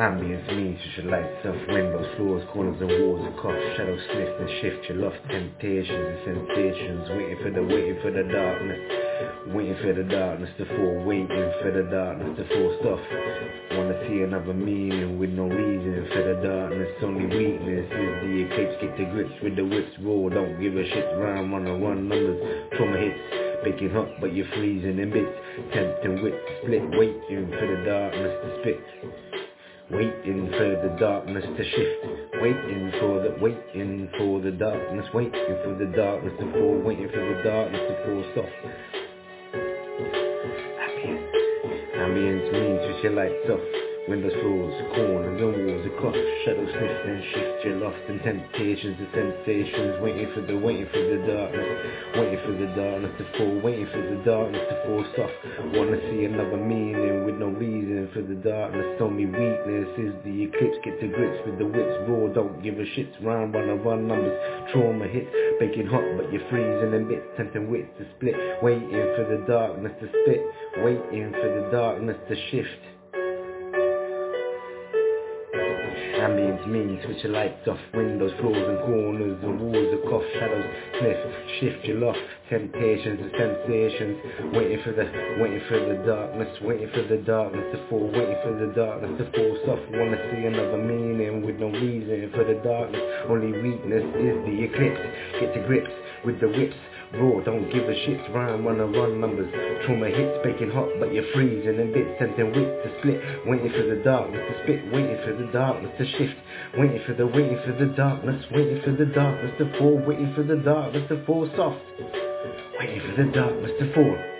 Ambience means you should light off windows, floors, corners and walls of cough Shadows sniff and shift your lost temptations and sensations. Waiting for the, waiting for the darkness Waiting for the darkness to fall, waiting for the darkness to fall. Stuff, wanna see another meaning with no reason For the darkness, only weakness is the eclipse. Get to grips with the whips, roll, don't give a shit. Rhyme Round, run, run, numbers, trauma hits. Baking hot, but you're freezing in bits. Tempting wit, split, waiting for the darkness to spit Waiting for the darkness to shift. Waiting for the, waiting for the darkness. Waiting for the darkness to fall. Waiting for the darkness to fall soft. Ambience. Ambience means switch your lights off. Windows, floors, corners and walls across Shadow sniff and shift. Your lost and temptations and sensations. Waiting for the, waiting for the darkness for the darkness to fall Waiting for the darkness to fall soft. Wanna see another meaning with no reason for the darkness. Only weakness is the eclipse. Get to grips with the whips raw. Don't give a shit. Round, wanna run numbers. Trauma hits, baking hot but you're freezing in bits Tempting wits to split. Waiting for the darkness to spit. Waiting for the darkness to shift Ambience means switch your lights off Windows, floors and corners and walls cough Shadows sniff, shift your loft Temptations and sensations. Waiting for the, waiting for the darkness Waiting for the darkness to fall Waiting for the darkness to fall soft. Wanna see another meaning with no reason for the darkness. Only weakness is the eclipse. Get to grips with the whips Raw, don't give a shit, rhyme, wanna run numbers. Trauma hits, baking hot, but you're freezing in bits Tempting wits to split, waiting for the darkness to spit Waiting for the darkness to shift. Waiting for the, waiting for the darkness Waiting for the darkness to fall Waiting for the darkness to fall soft. Waiting for the darkness to fall